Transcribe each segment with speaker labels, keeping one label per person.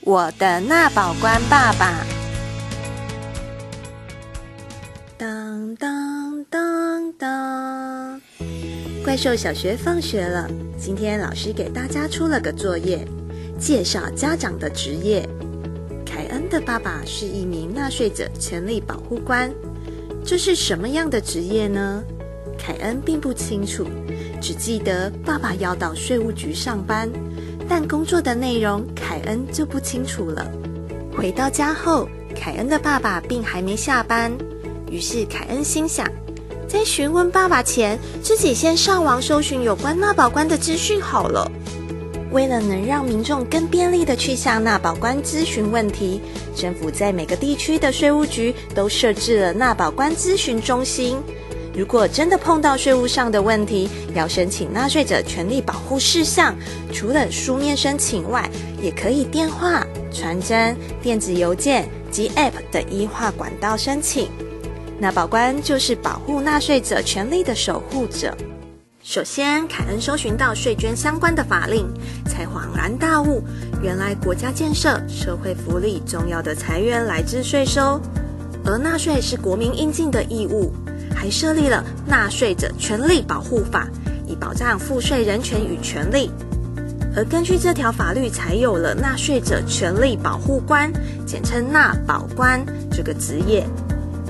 Speaker 1: 我的纳保官爸爸。当当当当，怪兽小学放学了。今天老师给大家出了个作业，介绍家长的职业。凯恩的爸爸是一名纳税者权利保护官，这是什么样的职业呢？凯恩并不清楚，只记得爸爸要到税务局上班。但工作的内容，恩就不清楚了。回到家后，凯恩的爸爸并还没下班，于是凯恩心想，在询问爸爸前，自己先上网搜寻有关纳保官的资讯好了。为了能让民众更便利地去向纳保官咨询问题，政府在每个地区的税务局都设置了纳保官咨询中心。如果真的碰到税务上的问题，要申请纳税者权利保护事项，除了书面申请外，也可以电话、传真、电子邮件及 App 的一化管道申请。那保官就是保护纳税者权利的守护者。首先，凯恩搜寻到税捐相关的法令，才恍然大悟，原来国家建设、社会福利重要的财源来自税收，而纳税是国民应尽的义务。还设立了纳税者权利保护法，以保障赋税人权与权利。而根据这条法律，才有了纳税者权利保护官，简称纳保官这个职业。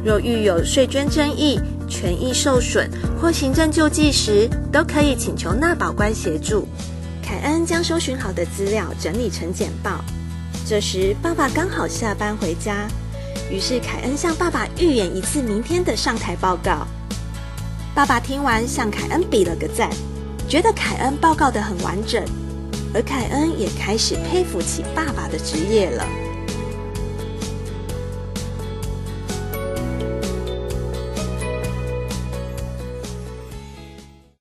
Speaker 1: 若遇有税捐争议、权益受损或行政救济时，都可以请求纳保官协助。凯恩将搜寻好的资料整理成简报。这时，爸爸刚好下班回家。于是凯恩向爸爸预演一次明天的上台报告。爸爸听完向凯恩比了个赞，觉得凯恩报告的很完整，而凯恩也开始佩服起爸爸的职业了。